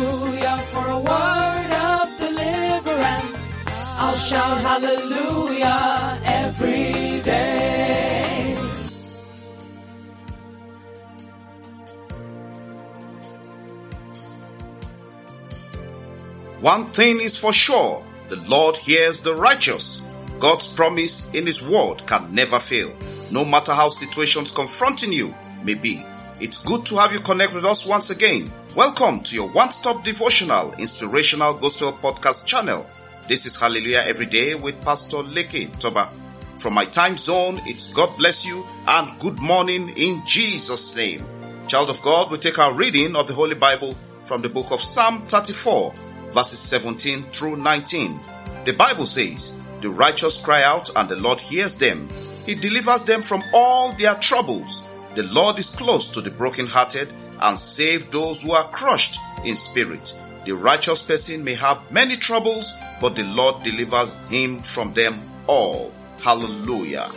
hallelujah for a word of deliverance. I'll shout hallelujah every day. One thing is for sure, the Lord hears the righteous. God's promise in His word can never fail, no matter how situations confronting you may be. It's good to have you connect with us once again Welcome to your one-stop devotional, inspirational gospel podcast channel. This is Hallelujah Every Day with Pastor Leke Toba. From my time zone, it's God bless you and good morning in Jesus' name. Child of God, we take our reading of the Holy Bible from the book of Psalm 34, verses 17 through 19. The Bible says, The righteous cry out and the Lord hears them. He delivers them from all their troubles. The Lord is close to the brokenhearted and save those who are crushed in spirit. The righteous person may have many troubles, but the Lord delivers him from them all. Hallelujah.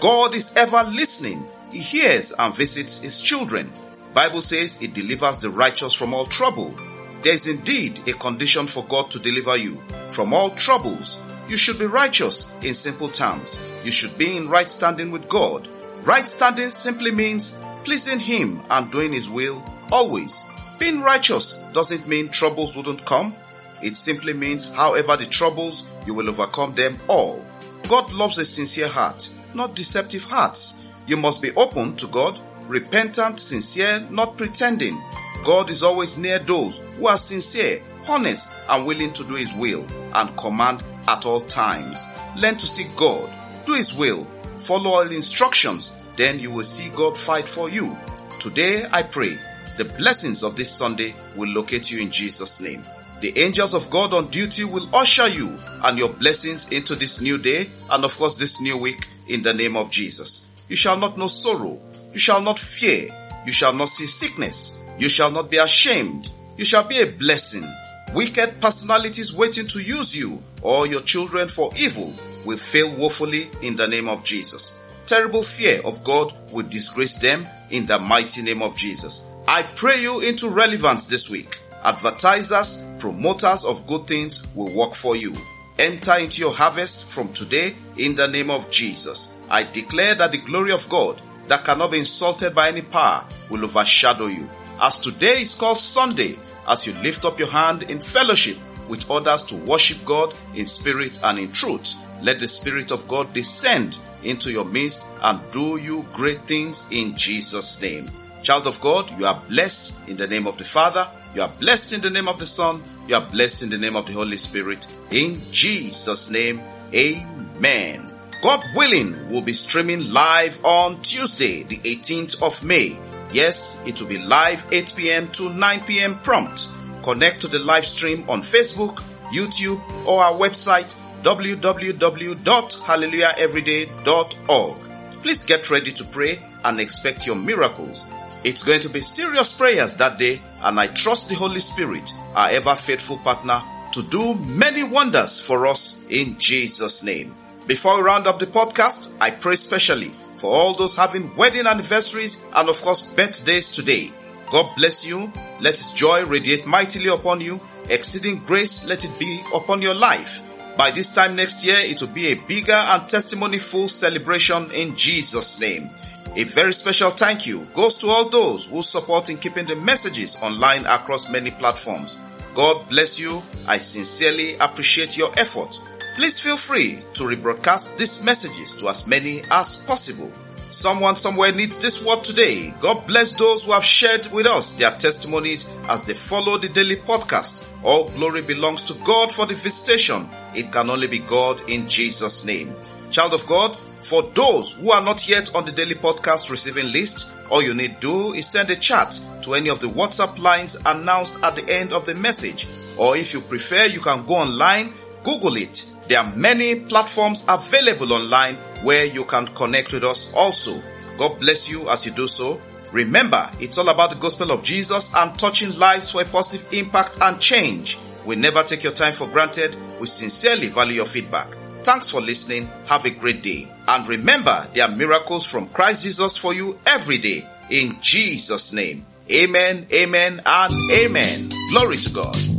God is ever listening. He hears and visits his children. Bible says it delivers the righteous from all trouble. There is indeed a condition for God to deliver you from all troubles. You should be righteous in simple terms. You should be in right standing with God. Right standing simply means pleasing Him and doing His will always. Being righteous doesn't mean troubles wouldn't come. It simply means however the troubles, you will overcome them all. God loves a sincere heart, not deceptive hearts. You must be open to God, repentant, sincere, not pretending. God is always near those who are sincere, honest, and willing to do His will and command at all times. Learn to seek God, do His will, follow all instructions, then you will see God fight for you. Today I pray the blessings of this Sunday will locate you in Jesus' name. The angels of God on duty will usher you and your blessings into this new day and of course this new week in the name of Jesus. You shall not know sorrow. You shall not fear. You shall not see sickness. You shall not be ashamed. You shall be a blessing. Wicked personalities waiting to use you or your children for evil will fail woefully in the name of Jesus. Terrible fear of God will disgrace them in the mighty name of Jesus. I pray you into relevance this week. Advertisers, promoters of good things will work for you. Enter into your harvest from today in the name of Jesus. I declare that the glory of God that cannot be insulted by any power will overshadow you. As today is called Sunday, as you lift up your hand in fellowship with others to worship God in spirit and in truth, let the Spirit of God descend into your midst and do you great things in Jesus' name. Child of God, you are blessed in the name of the Father, you are blessed in the name of the Son, you are blessed in the name of the Holy Spirit. In Jesus' name, Amen. God willing, we'll be streaming live on Tuesday, the 18th of May. Yes, it will be live 8 p.m. to 9 p.m. prompt. Connect to the live stream on Facebook, YouTube, or our website www.hallelujah.everyday.org. Please get ready to pray and expect your miracles. It's going to be serious prayers that day and I trust the Holy Spirit, our ever faithful partner, to do many wonders for us in Jesus name. Before we round up the podcast, I pray specially for all those having wedding anniversaries and of course birthdays today. God bless you. Let His joy radiate mightily upon you. Exceeding grace, let it be upon your life. By this time next year, it will be a bigger and testimony full celebration in Jesus' name. A very special thank you goes to all those who support in keeping the messages online across many platforms. God bless you. I sincerely appreciate your effort. Please feel free to rebroadcast these messages to as many as possible. Someone somewhere needs this word today. God bless those who have shared with us their testimonies as they follow the daily podcast. All glory belongs to God for the visitation. It can only be God in Jesus' name. Child of God, for those who are not yet on the daily podcast receiving list, all you need do is send a chat to any of the WhatsApp lines announced at the end of the message. Or if you prefer, you can go online, Google it. There are many platforms available online where you can connect with us also. God bless you as you do so. Remember, it's all about the gospel of Jesus and touching lives for a positive impact and change. We never take your time for granted. We sincerely value your feedback. Thanks for listening. Have a great day. And remember, there are miracles from Christ Jesus for you every day. In Jesus' name. Amen, amen, and amen. Glory to God.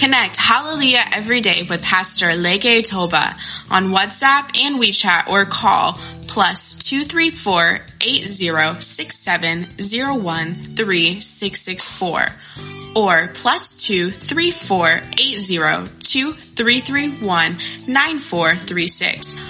Connect Hallelujah every day with Pastor Leke Toba on WhatsApp and WeChat or call plus 234 8067 3664 or plus 234 80 9436.